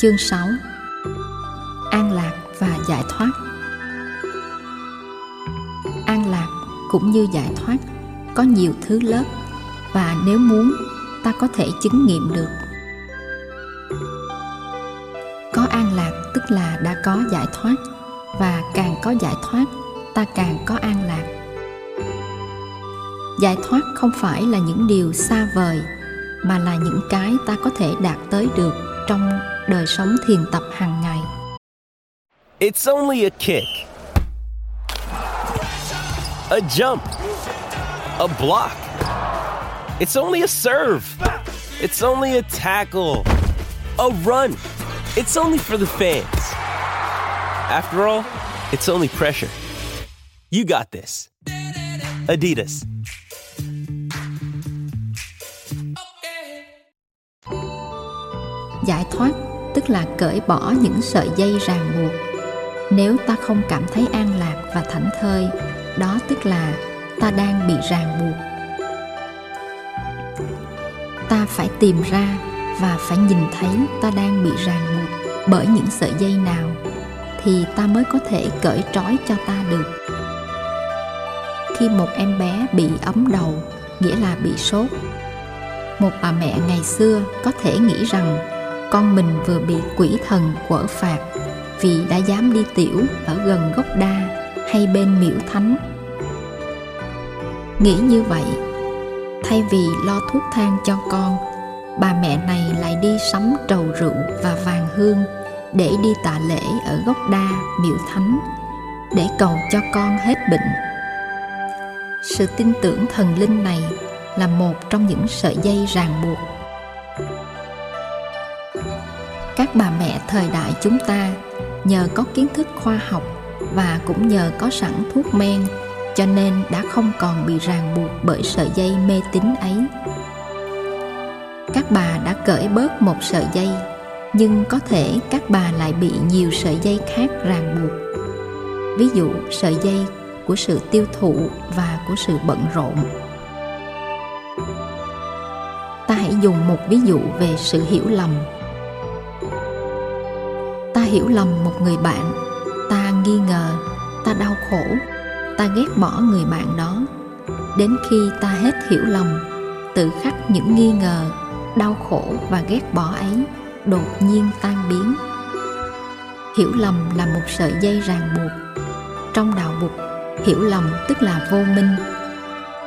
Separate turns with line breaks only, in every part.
chương 6 An lạc và giải thoát. An lạc cũng như giải thoát có nhiều thứ lớp và nếu muốn, ta có thể chứng nghiệm được. Có an lạc tức là đã có giải thoát và càng có giải thoát, ta càng có an lạc. Giải thoát không phải là những điều xa vời mà là những cái ta có thể đạt tới được trong đời sống thiền tập hàng ngày
It's only a kick, a jump, a block. It's only a serve. It's only a tackle, a run. It's only for the fans. After all, it's only pressure. You got this. Adidas.
giải thoát tức là cởi bỏ những sợi dây ràng buộc. Nếu ta không cảm thấy an lạc và thảnh thơi, đó tức là ta đang bị ràng buộc. Ta phải tìm ra và phải nhìn thấy ta đang bị ràng buộc bởi những sợi dây nào thì ta mới có thể cởi trói cho ta được. Khi một em bé bị ấm đầu, nghĩa là bị sốt, một bà mẹ ngày xưa có thể nghĩ rằng con mình vừa bị quỷ thần quở phạt vì đã dám đi tiểu ở gần gốc đa hay bên miễu thánh. Nghĩ như vậy, thay vì lo thuốc thang cho con, bà mẹ này lại đi sắm trầu rượu và vàng hương để đi tạ lễ ở gốc đa, miễu thánh, để cầu cho con hết bệnh. Sự tin tưởng thần linh này là một trong những sợi dây ràng buộc các bà mẹ thời đại chúng ta nhờ có kiến thức khoa học và cũng nhờ có sẵn thuốc men, cho nên đã không còn bị ràng buộc bởi sợi dây mê tín ấy. Các bà đã cởi bớt một sợi dây, nhưng có thể các bà lại bị nhiều sợi dây khác ràng buộc. Ví dụ, sợi dây của sự tiêu thụ và của sự bận rộn. Ta hãy dùng một ví dụ về sự hiểu lầm hiểu lầm một người bạn, ta nghi ngờ, ta đau khổ, ta ghét bỏ người bạn đó. Đến khi ta hết hiểu lầm, tự khắc những nghi ngờ, đau khổ và ghét bỏ ấy đột nhiên tan biến. Hiểu lầm là một sợi dây ràng buộc. Trong đạo bục, hiểu lầm tức là vô minh.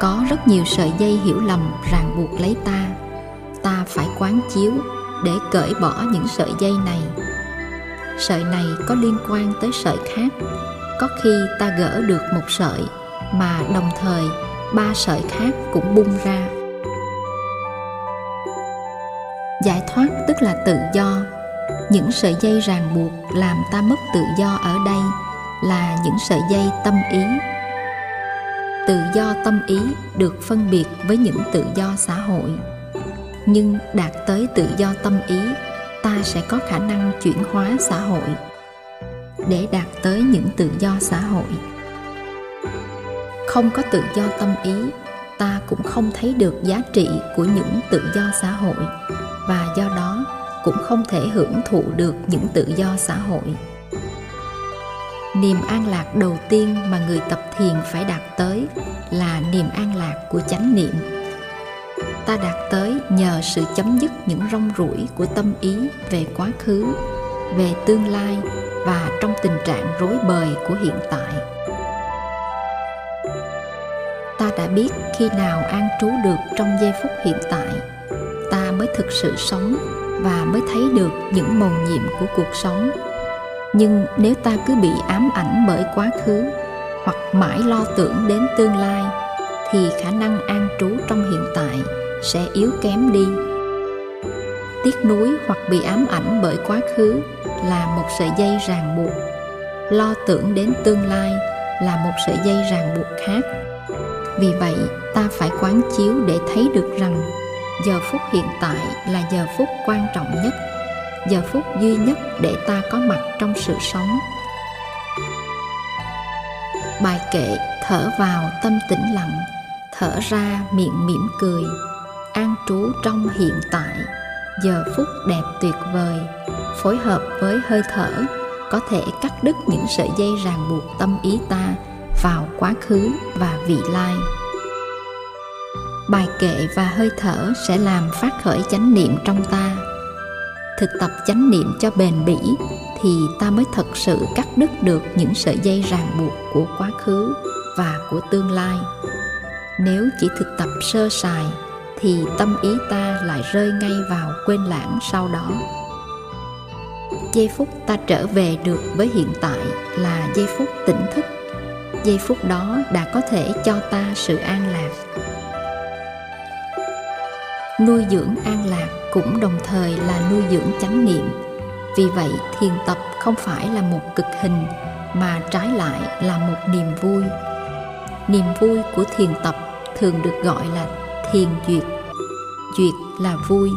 Có rất nhiều sợi dây hiểu lầm ràng buộc lấy ta. Ta phải quán chiếu để cởi bỏ những sợi dây này sợi này có liên quan tới sợi khác. Có khi ta gỡ được một sợi, mà đồng thời ba sợi khác cũng bung ra. Giải thoát tức là tự do. Những sợi dây ràng buộc làm ta mất tự do ở đây là những sợi dây tâm ý. Tự do tâm ý được phân biệt với những tự do xã hội. Nhưng đạt tới tự do tâm ý ta sẽ có khả năng chuyển hóa xã hội để đạt tới những tự do xã hội. Không có tự do tâm ý, ta cũng không thấy được giá trị của những tự do xã hội và do đó cũng không thể hưởng thụ được những tự do xã hội. Niềm an lạc đầu tiên mà người tập thiền phải đạt tới là niềm an lạc của chánh niệm ta đạt tới nhờ sự chấm dứt những rong ruổi của tâm ý về quá khứ, về tương lai và trong tình trạng rối bời của hiện tại. Ta đã biết khi nào an trú được trong giây phút hiện tại, ta mới thực sự sống và mới thấy được những mầu nhiệm của cuộc sống. Nhưng nếu ta cứ bị ám ảnh bởi quá khứ hoặc mãi lo tưởng đến tương lai, thì khả năng an trú trong hiện tại sẽ yếu kém đi. Tiếc nuối hoặc bị ám ảnh bởi quá khứ là một sợi dây ràng buộc. Lo tưởng đến tương lai là một sợi dây ràng buộc khác. Vì vậy, ta phải quán chiếu để thấy được rằng giờ phút hiện tại là giờ phút quan trọng nhất, giờ phút duy nhất để ta có mặt trong sự sống. Bài kệ thở vào tâm tĩnh lặng, thở ra miệng mỉm cười an trú trong hiện tại, giờ phút đẹp tuyệt vời, phối hợp với hơi thở, có thể cắt đứt những sợi dây ràng buộc tâm ý ta vào quá khứ và vị lai. Bài kệ và hơi thở sẽ làm phát khởi chánh niệm trong ta. Thực tập chánh niệm cho bền bỉ thì ta mới thật sự cắt đứt được những sợi dây ràng buộc của quá khứ và của tương lai. Nếu chỉ thực tập sơ sài thì tâm ý ta lại rơi ngay vào quên lãng sau đó. Giây phút ta trở về được với hiện tại là giây phút tỉnh thức. Giây phút đó đã có thể cho ta sự an lạc. Nuôi dưỡng an lạc cũng đồng thời là nuôi dưỡng chánh niệm. Vì vậy, thiền tập không phải là một cực hình, mà trái lại là một niềm vui. Niềm vui của thiền tập thường được gọi là thiền duyệt. Duyệt là vui.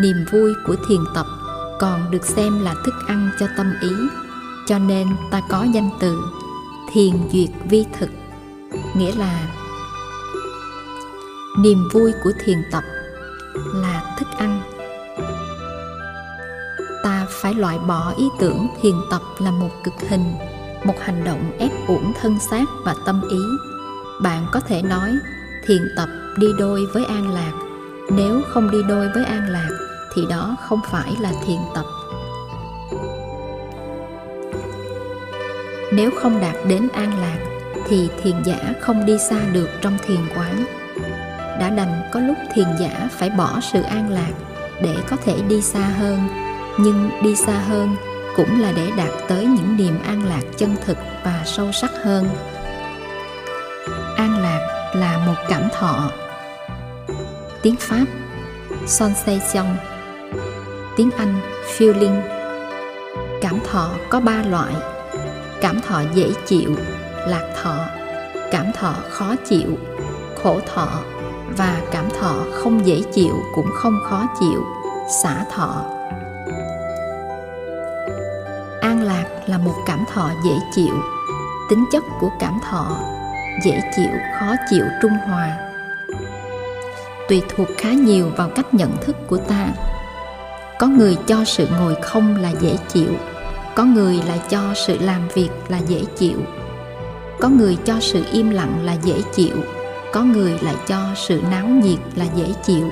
Niềm vui của thiền tập còn được xem là thức ăn cho tâm ý, cho nên ta có danh từ thiền duyệt vi thực, nghĩa là niềm vui của thiền tập là thức ăn. Ta phải loại bỏ ý tưởng thiền tập là một cực hình, một hành động ép uổng thân xác và tâm ý. Bạn có thể nói thiền tập đi đôi với an lạc. Nếu không đi đôi với an lạc, thì đó không phải là thiền tập. Nếu không đạt đến an lạc, thì thiền giả không đi xa được trong thiền quán. Đã đành có lúc thiền giả phải bỏ sự an lạc để có thể đi xa hơn. Nhưng đi xa hơn cũng là để đạt tới những niềm an lạc chân thực và sâu sắc hơn là một cảm thọ. Tiếng pháp sensation tiếng anh, feeling. Cảm thọ có ba loại. Cảm thọ dễ chịu, lạc thọ. Cảm thọ khó chịu, khổ thọ. Và cảm thọ không dễ chịu, cũng không khó chịu, xả thọ. An lạc là một cảm thọ dễ chịu. Tính chất của cảm thọ dễ chịu, khó chịu, trung hòa. Tùy thuộc khá nhiều vào cách nhận thức của ta. Có người cho sự ngồi không là dễ chịu, có người lại cho sự làm việc là dễ chịu, có người cho sự im lặng là dễ chịu, có người lại cho sự náo nhiệt là dễ chịu.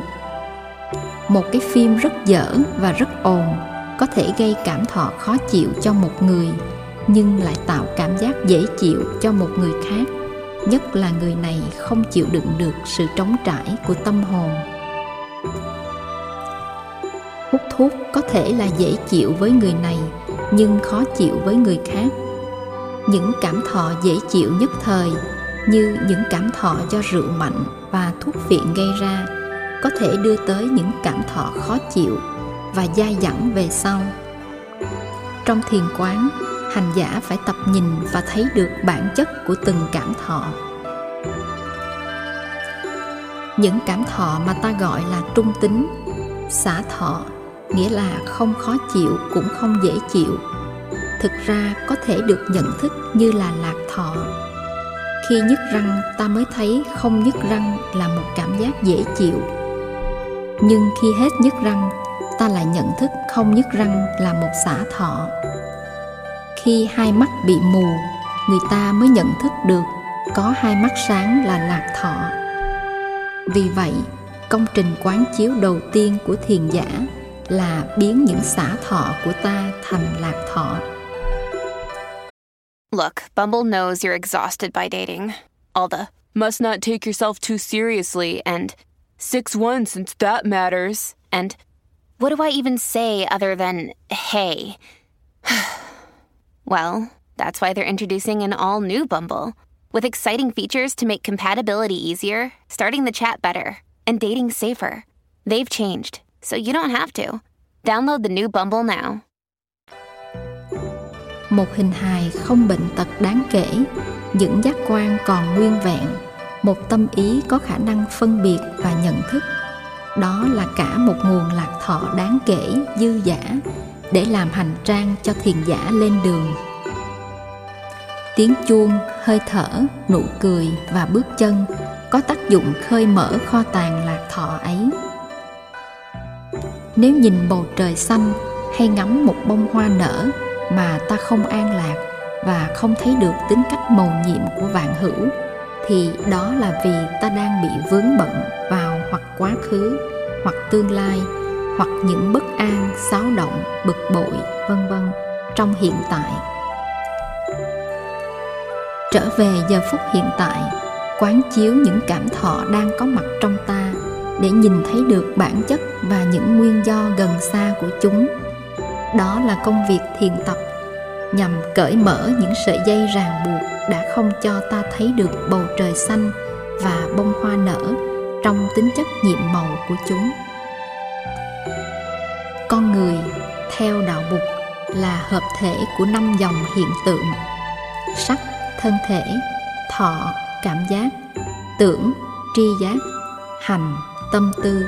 Một cái phim rất dở và rất ồn có thể gây cảm thọ khó chịu cho một người, nhưng lại tạo cảm giác dễ chịu cho một người khác nhất là người này không chịu đựng được sự trống trải của tâm hồn. Hút thuốc có thể là dễ chịu với người này, nhưng khó chịu với người khác. Những cảm thọ dễ chịu nhất thời, như những cảm thọ do rượu mạnh và thuốc viện gây ra, có thể đưa tới những cảm thọ khó chịu và dai dẳng về sau. Trong thiền quán hành giả phải tập nhìn và thấy được bản chất của từng cảm thọ. Những cảm thọ mà ta gọi là trung tính, xả thọ, nghĩa là không khó chịu cũng không dễ chịu, thực ra có thể được nhận thức như là lạc thọ. Khi nhức răng, ta mới thấy không nhức răng là một cảm giác dễ chịu. Nhưng khi hết nhức răng, ta lại nhận thức không nhức răng là một xả thọ khi hai mắt bị mù người ta mới nhận thức được có hai mắt sáng là lạc thọ vì vậy công trình quán chiếu đầu tiên của thiền giả là biến những xả thọ của ta thành lạc thọ
Look, Bumble knows you're exhausted by dating. All the must not take yourself too seriously and 6 1 since that matters. And what do I even say other than hey? well, that's why they're introducing an all new Bumble with exciting features to make compatibility easier, starting the chat better, and dating safer. They've changed, so you don't have to. Download the new Bumble now.
một hình hài không bệnh tật đáng kể những giác quan còn nguyên vẹn một tâm ý có khả năng phân biệt và nhận thức đó là cả một nguồn lạc thọ đáng kể dư giả để làm hành trang cho thiền giả lên đường. Tiếng chuông, hơi thở, nụ cười và bước chân có tác dụng khơi mở kho tàng lạc thọ ấy. Nếu nhìn bầu trời xanh hay ngắm một bông hoa nở mà ta không an lạc và không thấy được tính cách mầu nhiệm của vạn hữu, thì đó là vì ta đang bị vướng bận vào hoặc quá khứ hoặc tương lai hoặc những bất an, xáo động, bực bội, vân vân trong hiện tại. Trở về giờ phút hiện tại, quán chiếu những cảm thọ đang có mặt trong ta để nhìn thấy được bản chất và những nguyên do gần xa của chúng. Đó là công việc thiền tập nhằm cởi mở những sợi dây ràng buộc đã không cho ta thấy được bầu trời xanh và bông hoa nở trong tính chất nhiệm màu của chúng con người, theo đạo bục, là hợp thể của năm dòng hiện tượng. Sắc, thân thể, thọ, cảm giác, tưởng, tri giác, hành, tâm tư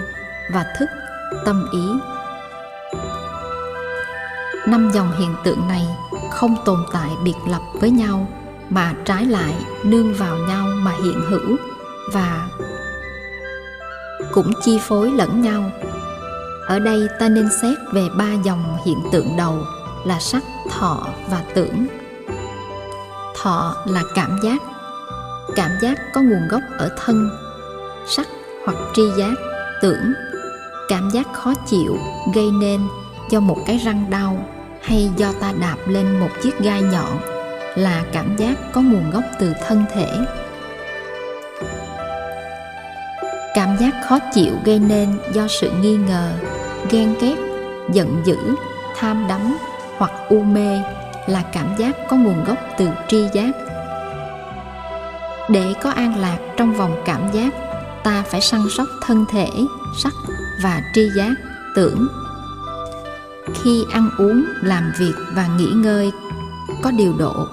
và thức, tâm ý. Năm dòng hiện tượng này không tồn tại biệt lập với nhau, mà trái lại nương vào nhau mà hiện hữu và cũng chi phối lẫn nhau ở đây ta nên xét về ba dòng hiện tượng đầu là sắc, thọ và tưởng. Thọ là cảm giác. Cảm giác có nguồn gốc ở thân, sắc hoặc tri giác, tưởng. Cảm giác khó chịu gây nên do một cái răng đau hay do ta đạp lên một chiếc gai nhọn là cảm giác có nguồn gốc từ thân thể. Cảm giác khó chịu gây nên do sự nghi ngờ ghen ghét, giận dữ, tham đắm hoặc u mê là cảm giác có nguồn gốc từ tri giác. Để có an lạc trong vòng cảm giác, ta phải săn sóc thân thể, sắc và tri giác, tưởng. Khi ăn uống, làm việc và nghỉ ngơi có điều độ.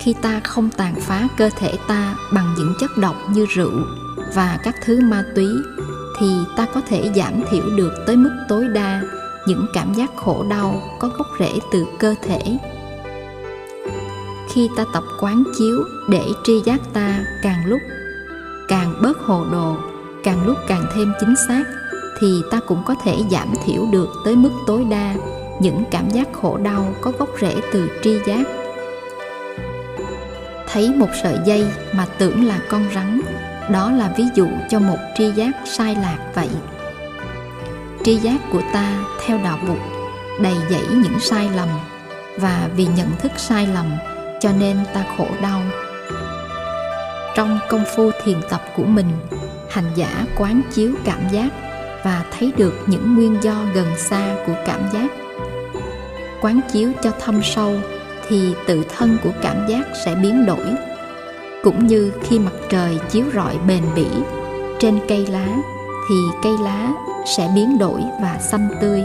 Khi ta không tàn phá cơ thể ta bằng những chất độc như rượu và các thứ ma túy thì ta có thể giảm thiểu được tới mức tối đa những cảm giác khổ đau có gốc rễ từ cơ thể. Khi ta tập quán chiếu để tri giác ta càng lúc càng bớt hồ đồ, càng lúc càng thêm chính xác, thì ta cũng có thể giảm thiểu được tới mức tối đa những cảm giác khổ đau có gốc rễ từ tri giác. Thấy một sợi dây mà tưởng là con rắn đó là ví dụ cho một tri giác sai lạc vậy. Tri giác của ta theo đạo bụt đầy dẫy những sai lầm và vì nhận thức sai lầm cho nên ta khổ đau. Trong công phu thiền tập của mình, hành giả quán chiếu cảm giác và thấy được những nguyên do gần xa của cảm giác. Quán chiếu cho thâm sâu thì tự thân của cảm giác sẽ biến đổi cũng như khi mặt trời chiếu rọi bền bỉ, trên cây lá thì cây lá sẽ biến đổi và xanh tươi.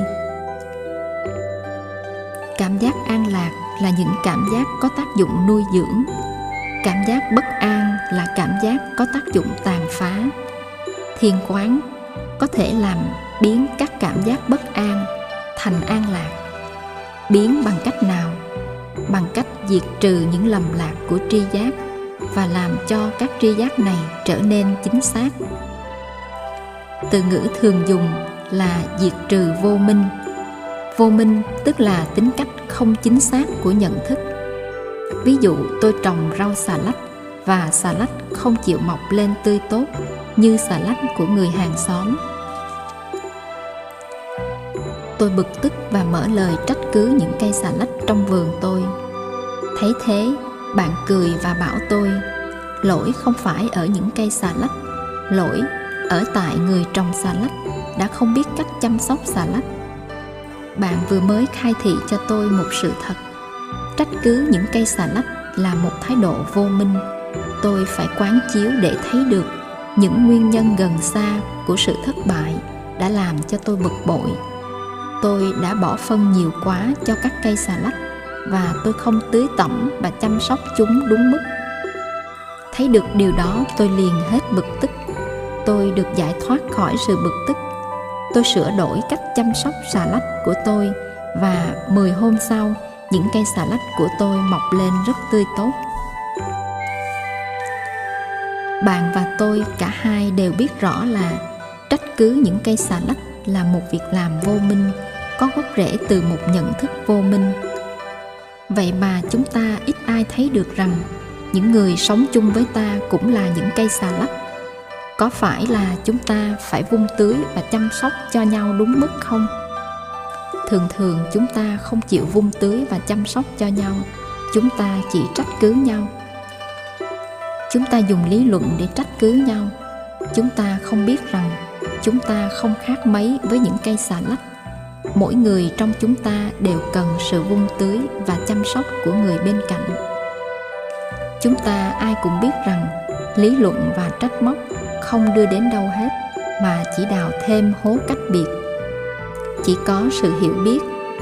Cảm giác an lạc là những cảm giác có tác dụng nuôi dưỡng. Cảm giác bất an là cảm giác có tác dụng tàn phá. Thiền quán có thể làm biến các cảm giác bất an thành an lạc. Biến bằng cách nào? Bằng cách diệt trừ những lầm lạc của tri giác và làm cho các tri giác này trở nên chính xác. Từ ngữ thường dùng là diệt trừ vô minh. Vô minh tức là tính cách không chính xác của nhận thức. Ví dụ, tôi trồng rau xà lách và xà lách không chịu mọc lên tươi tốt như xà lách của người hàng xóm. Tôi bực tức và mở lời trách cứ những cây xà lách trong vườn tôi. Thấy thế bạn cười và bảo tôi, lỗi không phải ở những cây xà lách, lỗi ở tại người trồng xà lách đã không biết cách chăm sóc xà lách. Bạn vừa mới khai thị cho tôi một sự thật. Trách cứ những cây xà lách là một thái độ vô minh. Tôi phải quán chiếu để thấy được những nguyên nhân gần xa của sự thất bại đã làm cho tôi bực bội. Tôi đã bỏ phân nhiều quá cho các cây xà lách và tôi không tưới tẩm và chăm sóc chúng đúng mức. Thấy được điều đó, tôi liền hết bực tức. Tôi được giải thoát khỏi sự bực tức. Tôi sửa đổi cách chăm sóc xà lách của tôi và 10 hôm sau, những cây xà lách của tôi mọc lên rất tươi tốt. Bạn và tôi cả hai đều biết rõ là trách cứ những cây xà lách là một việc làm vô minh, có gốc rễ từ một nhận thức vô minh vậy mà chúng ta ít ai thấy được rằng những người sống chung với ta cũng là những cây xà lách. Có phải là chúng ta phải vung tưới và chăm sóc cho nhau đúng mức không? Thường thường chúng ta không chịu vung tưới và chăm sóc cho nhau, chúng ta chỉ trách cứ nhau. Chúng ta dùng lý luận để trách cứ nhau. Chúng ta không biết rằng chúng ta không khác mấy với những cây xà lách mỗi người trong chúng ta đều cần sự vung tưới và chăm sóc của người bên cạnh. Chúng ta ai cũng biết rằng, lý luận và trách móc không đưa đến đâu hết, mà chỉ đào thêm hố cách biệt. Chỉ có sự hiểu biết,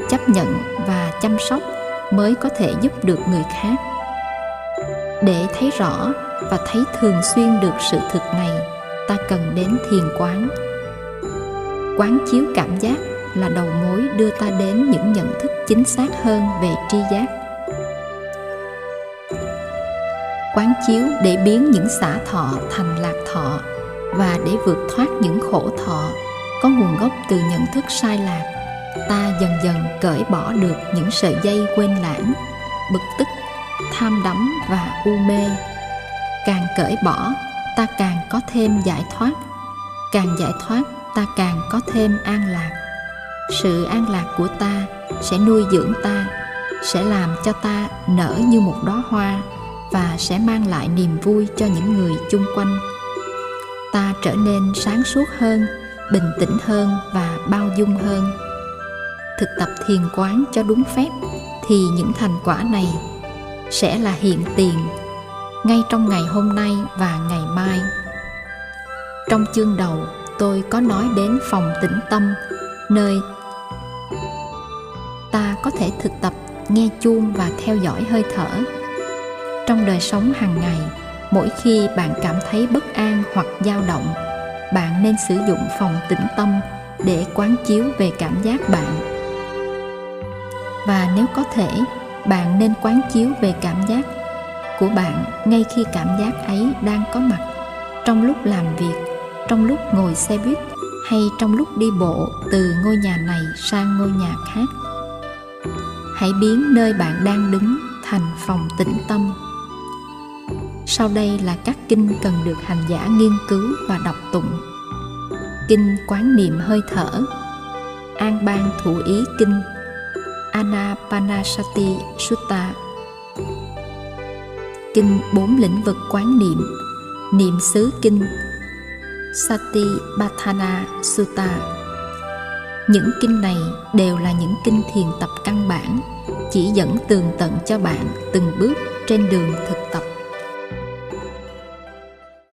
chấp nhận và chăm sóc mới có thể giúp được người khác. Để thấy rõ và thấy thường xuyên được sự thực này, ta cần đến thiền quán. Quán chiếu cảm giác là đầu mối đưa ta đến những nhận thức chính xác hơn về tri giác. Quán chiếu để biến những xả thọ thành lạc thọ và để vượt thoát những khổ thọ, có nguồn gốc từ nhận thức sai lạc, ta dần dần cởi bỏ được những sợi dây quên lãng, bực tức, tham đắm và u mê. Càng cởi bỏ, ta càng có thêm giải thoát. Càng giải thoát, ta càng có thêm an lạc sự an lạc của ta sẽ nuôi dưỡng ta, sẽ làm cho ta nở như một đóa hoa và sẽ mang lại niềm vui cho những người chung quanh. Ta trở nên sáng suốt hơn, bình tĩnh hơn và bao dung hơn. Thực tập thiền quán cho đúng phép thì những thành quả này sẽ là hiện tiền ngay trong ngày hôm nay và ngày mai. Trong chương đầu, tôi có nói đến phòng tĩnh tâm, nơi có thể thực tập, nghe chuông và theo dõi hơi thở. Trong đời sống hàng ngày, mỗi khi bạn cảm thấy bất an hoặc dao động, bạn nên sử dụng phòng tĩnh tâm để quán chiếu về cảm giác bạn. Và nếu có thể, bạn nên quán chiếu về cảm giác của bạn ngay khi cảm giác ấy đang có mặt. Trong lúc làm việc, trong lúc ngồi xe buýt hay trong lúc đi bộ từ ngôi nhà này sang ngôi nhà khác hãy biến nơi bạn đang đứng thành phòng tĩnh tâm. Sau đây là các kinh cần được hành giả nghiên cứu và đọc tụng. Kinh quán niệm hơi thở, an bang thủ ý kinh, anapanasati sutta. Kinh bốn lĩnh vực quán niệm niệm xứ kinh sati bathana sutta những kinh này đều là những kinh thiền tập căn bản, chỉ dẫn tường tận cho bạn từng bước trên đường thực